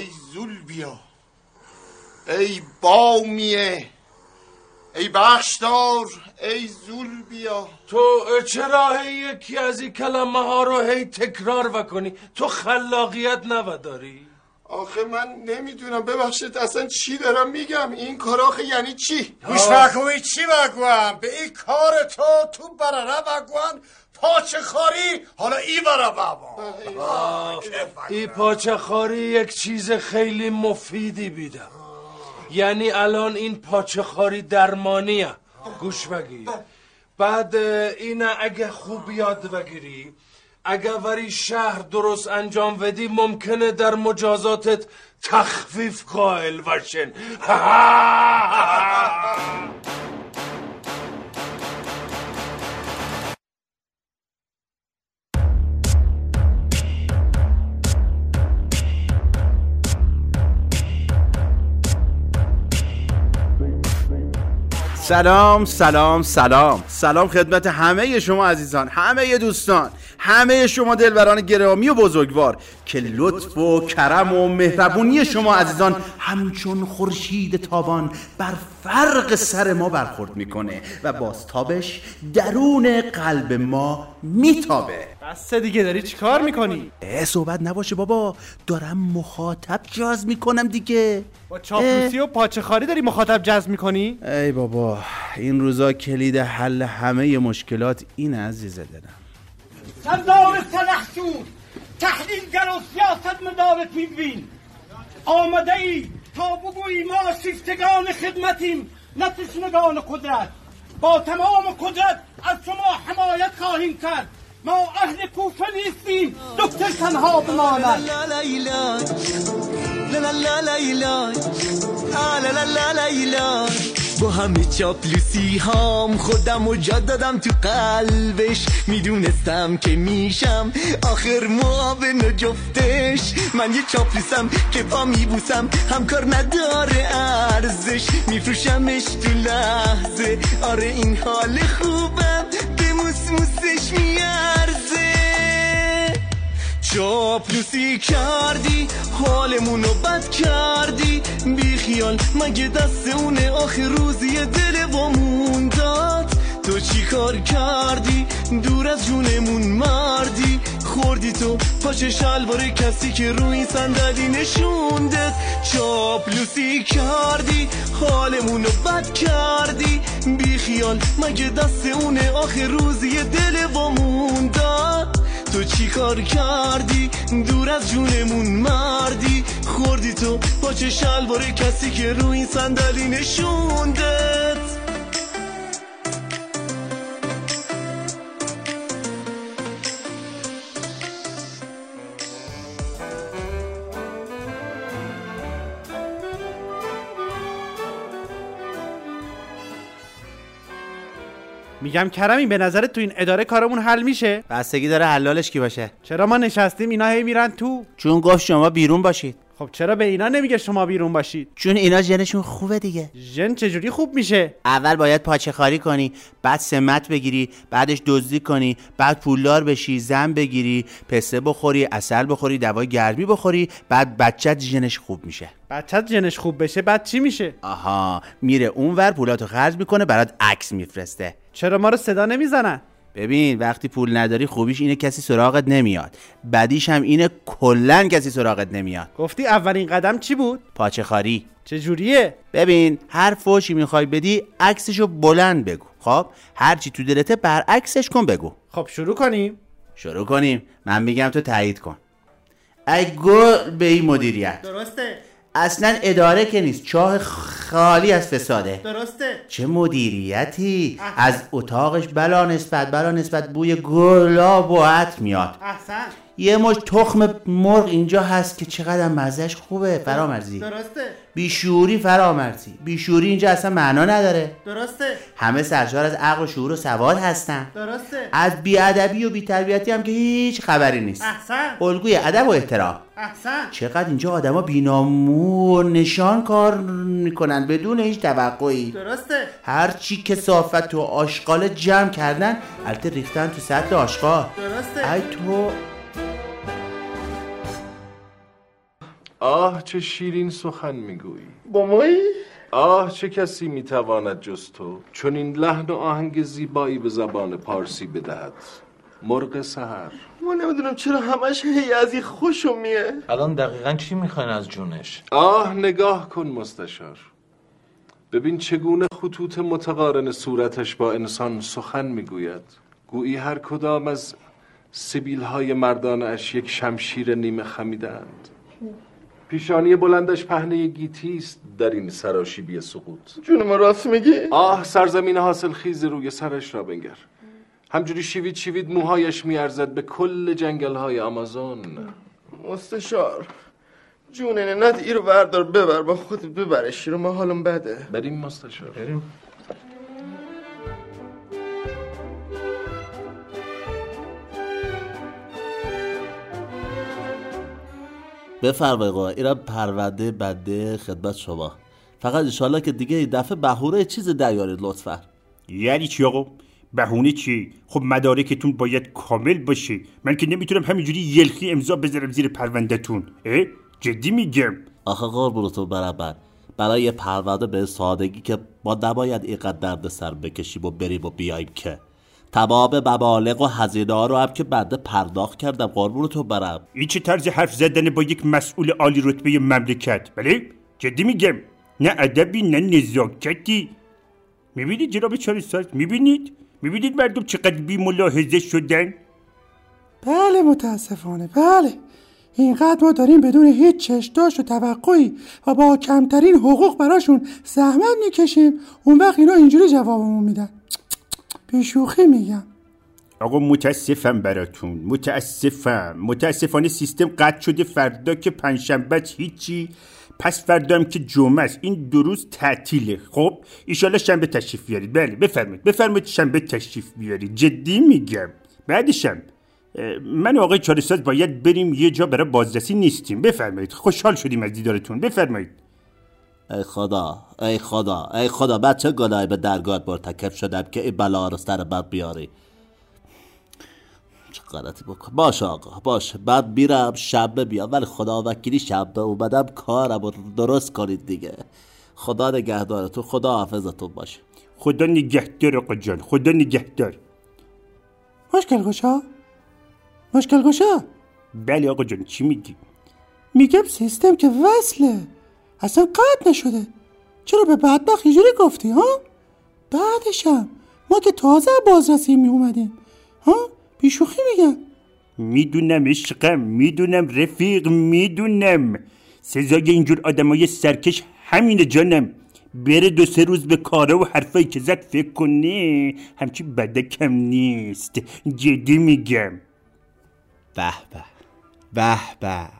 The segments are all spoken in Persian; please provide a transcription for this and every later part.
ای زولبیا ای بامیه ای بخشدار ای زولبیا تو چرا یکی از این کلمه ها رو هی تکرار بکنی تو خلاقیت نوداری آخه من نمی‌دونم ببخشید اصلا چی دارم میگم؟ این کار آخه یعنی چی؟ گوش چی بگویم به این کار تو تو برره بگویم پاچه خاری حالا ای بره بابا. این پاچه خاری یک چیز خیلی مفیدی بیدم. یعنی الان این پاچه خاری درمانیه گوش بگیر. بعد این اگه خوب یاد بگیری اگه وری شهر درست انجام بدی ممکنه در مجازاتت تخفیف قائل باشن. سلام سلام سلام. سلام خدمت همه شما عزیزان همه دوستان همه شما دلبران گرامی و بزرگوار. که لطف و کرم و مهربونی شما عزیزان همچون خورشید تابان بر فرق سر ما برخورد می‌کنه و بازتابش درون قلب ما میتابه. بس دیگه داری چیکار می‌کنی؟ اه صحبت نباشه بابا. دارم مخاطب جاز می‌کنم دیگه. با چاپلوسی و پاچه خاری داری مخاطب جذب می‌کنی؟ ای بابا این روزا کلید حل همه مشکلات این عزیز دلم. سردار سلحشور تحلیلگر و سیاست مدار تیبین آمده ای تا بگویی ما شیفتگان خدمتیم نه تشنگان قدرت. با تمام قدرت از شما حمایت خواهیم کرد. ما اهل کوفه نیستیم دکتر تنها بماند با همه چاپلوسی هام خودم و جا دادم تو قلبش می‌دونستم که میشم آخر معاون جفتش من یه چاپلوسم که پا میبوسم همکار نداره ارزش میفروشمش تو لحظه آره این حال خوبم چاپلوسی کردی حالمونو بد کردی. بی خیال مگه دست اونه آخر روزی دل وامون داد؟ تو چی کار کردی؟ دور از جونمون مردی. خوردی تو پاچه شلوار کسی که روی صندلی نشوندت چاپلوسی کردی حالمونو بد کردی. بی خیال مگه دست اونه آخر روزی دل وامون داد؟ تو چی کار کردی؟ دور از جونمون مردی. خوردی تو پاچه شلوار کسی که روی این صندلی نشوندت میگم کرمی به نظرت تو این اداره کارمون حل میشه؟ بستگی داره حلالش کی باشه چرا ما نشستیم اینا هی میرن تو؟ چون گفت شما بیرون باشید خب چرا به اینا نمیگه شما بیرون باشید؟ چون اینا ژنشون خوبه دیگه ژن چجوری خوب میشه؟ اول باید پاچه خاری کنی بعد سمت بگیری بعدش دزدی کنی بعد پولدار بشی زن بگیری پسته بخوری اصل بخوری دوای گرمی بخوری بعد بچت ژنش خوب میشه بچت ژنش خوب بشه بعد چی میشه؟ آها میره اونور پولاتو خرج می‌کنه برات عکس میفرسته چرا ما رو صدا نمی‌زنن؟ ببین وقتی پول نداری خوبیش اینه کسی سراغت نمیاد. بدیش هم اینه کلا کسی سراغت نمیاد. گفتی اولین قدم چی بود؟ پاچه خاری چجوریه؟ ببین هر فوشی می‌خوای بدی عکسشو بلند بگو. خب؟ هرچی تو دلته برعکسش کن بگو. خب شروع کنیم. شروع کنیم. من میگم تو تایید کن. ای گل به این مدیریت. درسته. اصلا اداره که نیست چاه خالی از فساده. درسته. چه مدیریتی؟ از اتاقش بلا نسبت بلا نسبت بوی گلاب و عطر میاد. احسن. یه مش تخم مرغ اینجا هست که چقدر مزهش خوبه فرامرزی. درسته. بیشوری فرامرزی. بیشوری اینجا اصلا معنا نداره. درسته. همه سرشار از عقل و شعور و سواد هستن. درسته. از بیادبی و بیتربیتی هم که هیچ خبری نیست. احسن. الگوی ادب و احترام. احسن. چقدر اینجا آدما بینامو نشان کار می‌کنن بدون هیچ توقعی. درسته. هر چی که صافت و آشغال جمع کردن البته ریختن تو سطل آشغال. درسته. ای تو آه چه شیرین سخن می‌گویی. با مایی؟ آه چه کسی می‌تواند جز تو چون این لحن و آهنگ زیبایی به زبان پارسی بدهد؟ مرغ سهر ما نمی‌دونم چرا همش هی از این خوشم میه. الان دقیقا چی می‌خواین از جونش؟ آه نگاه کن مستشار. ببین چگونه خطوط متقارن صورتش با انسان سخن می‌گوید. گویی هر کدام از سبیل های مردانش یک شمشیر نیمه خمیدند پیشانی بلندش پهنه گیتی است در این سراشیبی سقوط. جون ما راست میگی؟ آه سرزمین حاصل خیز روی سرش را بنگر. همجوری شیوید شیوید موهایش میارزد به کل جنگل های آمازون مستشار جون نت ای رو بردار ببر با خودت ببرش رو ما حالم بده. بریم مستشار بریم. بفرمایید قربان اینم پرونده بنده خدمت شما. فقط انشالله که دیگه این دفعه بهونه چیز نیارید لطفا. یعنی چی آقا؟ بهونه چی؟ خب مدارکتون باید کامل باشه. من که نمی‌تونم همینجوری یلخی امضا بذارم زیر پروندهتون. اه؟ جدی میگم. آخه قربونتون برابر. برای یه پرونده به سادگی که ما نباید اینقدر درد سر بکشیم و بریم و بیایم که. تمام مبالغ و هزینه ها رو هم که بنده پرداخت کردم. قربونتون برم. این چه طرز حرف زدن با یک مسئول عالی رتبه مملکت؟ بله جدی میگم. نه ادبی نه نزاکتی. می‌بینید جناب چارستاز می‌بینید؟ می‌بینید مردم چقدر بی ملاحظه شدن؟ بله متاسفانه. بله. اینقدر ما داریم بدون هیچ چشداش و توقعی و با کمترین حقوق براشون زحمت می‌کشیم. اون وقت اینا اینجوری جوابمون میدن. بیشوخی میگم. آقا متاسفم براتون. متاسفم. متاسفانه سیستم قطع شده فردا که پنجشنبه هیچی. پس فردا هم که جمعه است. این دو روز تعطیله. خب؟ ایشالله شنبه تشریف بیارید. بله بفرمایید. بفرمایید شنبه تشریف بیارید. جدی میگم. بعدشم من و آقای چارساز باید بریم یه جا برای بازرسی نیستیم. بفرمایید. خوشحال شدیم از دیدارتون. بفرمایید. ای خدا ای خدا ای خدا بچه گناهی به درگاه مرتکب شدم که این بلا رو سر من بیاری؟ چه غلطی بکن. باشه آقا باشه بعد میرم شنبه بیام ولی خدا وکیلی شنبه اومدم کارم رو درست کنید دیگه. خدا نگهدارتون خدا حافظتون باشه. خدا نگهدار آقا جان خدا نگهدار. مشکل گشا؟ مشکل گشا؟ بله آقا جان چی میگی؟ میگم سیستم که وصله. اصلا قطع نشده. چرا به بدبخت اینجوری گفتی ها؟ بعدشم ما که تازه بازرسی می اومدیم ها؟ بیشوخی میگم. می‌دونم عشقم می‌دونم رفیق می‌دونم. سزای اینجور آدمای سرکش همینه جانم. بره دو سه روز به کاره و حرفایی که زد فکر کنه همچی بده کم نیست. جدی میگم. به به به به.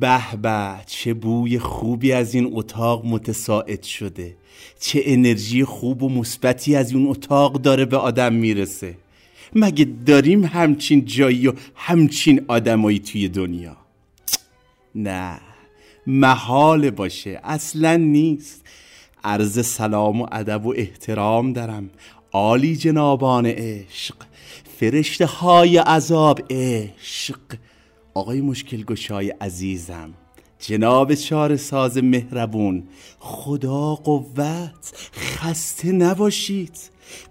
به به چه بوی خوبی از این اتاق متساعد شده. چه انرژی خوب و مثبتی از این اتاق داره به آدم می‌رسه. مگه داریم همچین جایی و همچین آدمایی توی دنیا؟ نه محال باشه اصلا نیست. عرض سلام و ادب و احترام دارم عالی جنابان عشق فرشته های عذاب عشق. آقای مشکل گشای عزیزم جناب چار ساز مهربون خدا قوت خسته نباشید.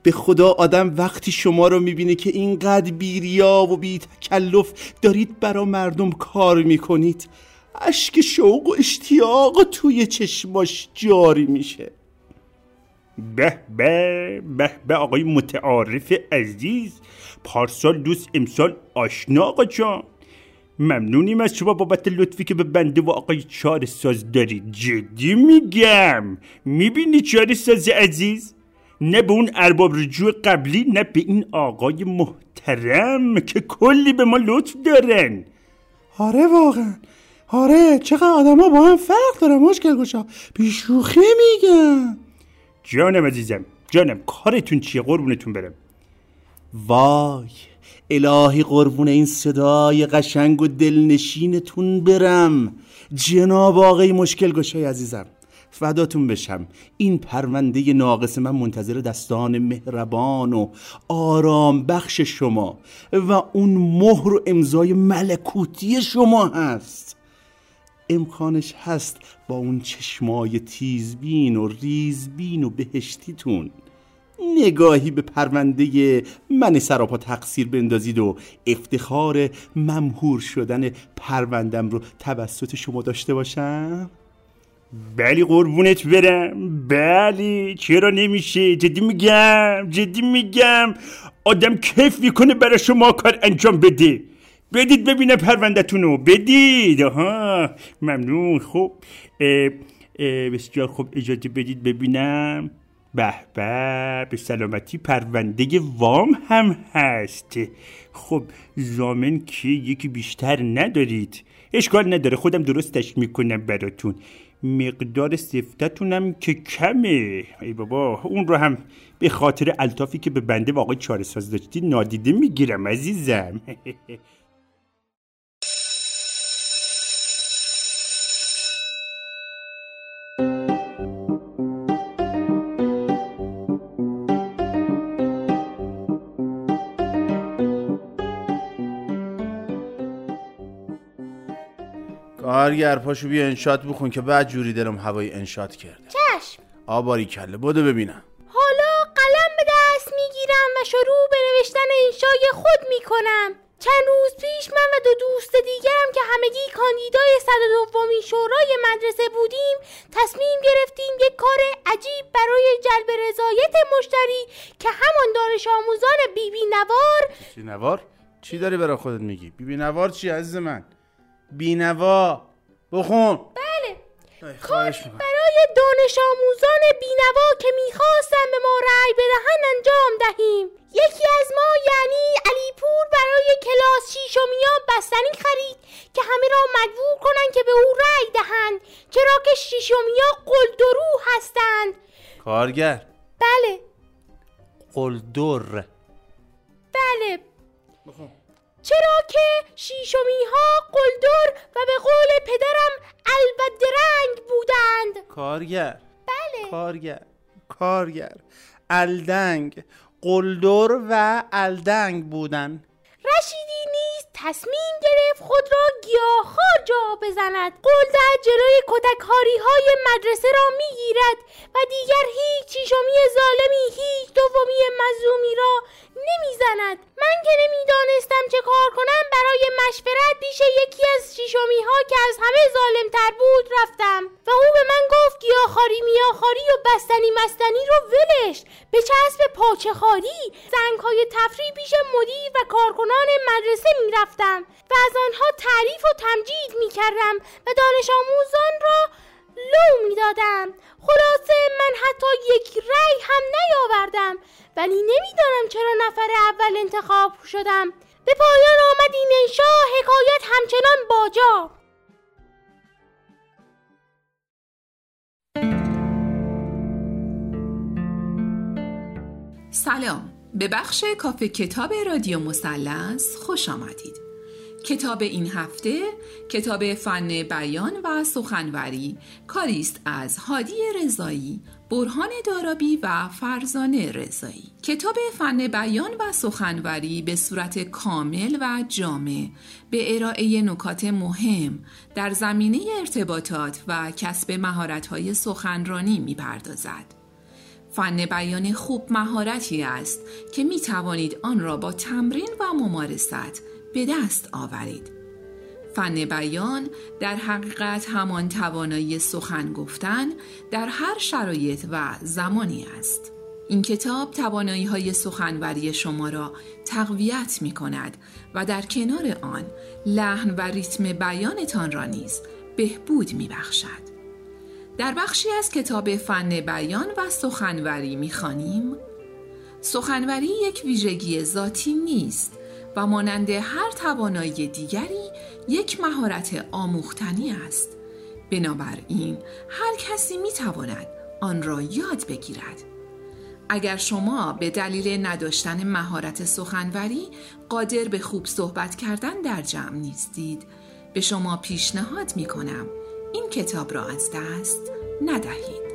به خدا آدم وقتی شما رو می‌بینه که اینقدر بیریا و بی تکلف دارید برا مردم کار می‌کنید اشک شوق و اشتیاق توی چشماش جاری میشه. به به به به آقای متعارف عزیز پارسال دوست امسال آشنا آقا جان. ممنونیم از شما بابت لطفی که به بنده و آقای چار ساز دارید جدی میگم. می‌بینی چار ساز عزیز؟ نه به اون ارباب رجوع قبلی نه به این آقای محترم که کلی به ما لطف دارن. آره واقعا. آره چقدر آدم ها با هم فرق داره مشکل گشا. بیشوخی میگم جانم عزیزم جانم کارتون چیه؟ قربونتون برم. وای. الهی قربون این صدای قشنگ و دلنشینتون برم. جناب آقای مشکل گشای عزیزم فداتون بشم. این پرونده ناقص من منتظر دستان مهربان و آرام بخش شما و اون مهر و امضای ملکوتی شما هست. امکانش هست با اون چشمای تیزبین و ریزبین و بهشتیتون. نگاهی به پرونده من سراپا تقصیر بندازید و افتخار ممهور شدن پروندم رو توسط شما داشته باشم؟ بلی قربونت برم. بلی چرا نمیشه؟ جدی میگم. جدی میگم. آدم کیف می‌کنه برای شما کار انجام بده. بدید ببینه پروندتون رو بدید. آها. ممنون. خب بسیار خوب. اجازه بدید ببینم. به به به سلامتی پرونده وام هم هست. خب زامن که یکی بیشتر ندارید. اشکال نداره خودم درستش می‌کنم براتون. مقدار سفتتونم که کمه. ای بابا اون رو هم به خاطر الطافی که به بنده و آقای چارساز داشتی نادیده می‌گیرم عزیزم. کارگر پاشو بیا انشات بخون که بعد جوری دلم هوای انشات کرده. چشم. آباری کله بدو ببینم. حالا قلم به دست می‌گیرم و شروع به نوشتن انشای خود می‌کنم. چند روز پیش من و دو دوست دیگرم که همگی کاندیدای صد دومین شورای مدرسه بودیم تصمیم گرفتیم یک کار عجیب برای جلب رضایت مشتری که همان دانش آموزان بیبی نوار چی نوار چی داری برای خودت میگی؟ بیبی نوار چی عزیز من؟ بینوا بخون. بله. می‌کنم. برای دانش آموزان بینوا که می‌خواستن به ما رأی بدهند انجام دهیم. یکی از ما یعنی علی پور برای کلاس شیشمیان بستنی خرید که همه را مجبور کنند که به او رأی دهند چرا که شیشمیا قلدرو هستند کارگر. بله. قلدر. بله. چرا که شیشمی ها قلدر و به قول پدرم البدرنگ بودند؟ کارگر. بله. کارگر. کارگر. الدنگ. قلدر و الدنگ بودن. رشیدی نیز تصمیم گرفت خود را گیاهخوار جا بزند. قول دهد جلوی کتکهاری های مدرسه را می‌گیرد و دیگر هیچ شیشمی ظالمی مظلومی را نمی‌زند. من که نمی‌دانستم چه کار کنم برای مشورت پیش یکی از شیشمی ها که از همه ظالمتر بود رفتم. و او به من گفت گیاهخواری میاخواری و بستنی مستنی رو ولش. به چسب پاچه خاری زنگ های تفریح پیش مدیر و کارکنان مدرسه می‌رفتم و از آنها تعریف و تمجید می‌کردم و دانش آموزان را لو می‌دادم. خلاصه من حتی یک رأی هم نیاوردم. ولی نمی‌دانم چرا نفر اول انتخاب شدم. به پایان آمد این انشا حکایت همچنان باجا سلام. به بخش کافه کتاب رادیو مثلث خوش آمدید. کتاب این هفته کتاب فن بیان و سخنوری. کاری است از هادی رضایی برهان دارابی و فرزانه رضایی. کتاب فن بیان و سخنوری به صورت کامل و جامع به ارائه نکات مهم در زمینه ارتباطات و کسب مهارت‌های سخنرانی می‌پردازد. فن بیان خوب مهارتی است که می توانید آن را با تمرین و ممارست به دست آورید. فن بیان در حقیقت همان توانایی سخن گفتن در هر شرایط و زمانی است. این کتاب توانایی های سخنوری شما را تقویت می کند و در کنار آن لحن و ریتم بیانتان را نیز بهبود می بخشد. در بخشی از کتاب فن بیان و سخنوری می‌خوانیم سخنوری یک ویژگی ذاتی نیست و مانند هر توانایی دیگری یک مهارت آموختنی است. بنابراین هر کسی می‌تواند آن را یاد بگیرد. اگر شما به دلیل نداشتن مهارت سخنوری قادر به خوب صحبت کردن در جمع نیستید به شما پیشنهاد می کنم این کتاب را از دست ندهید.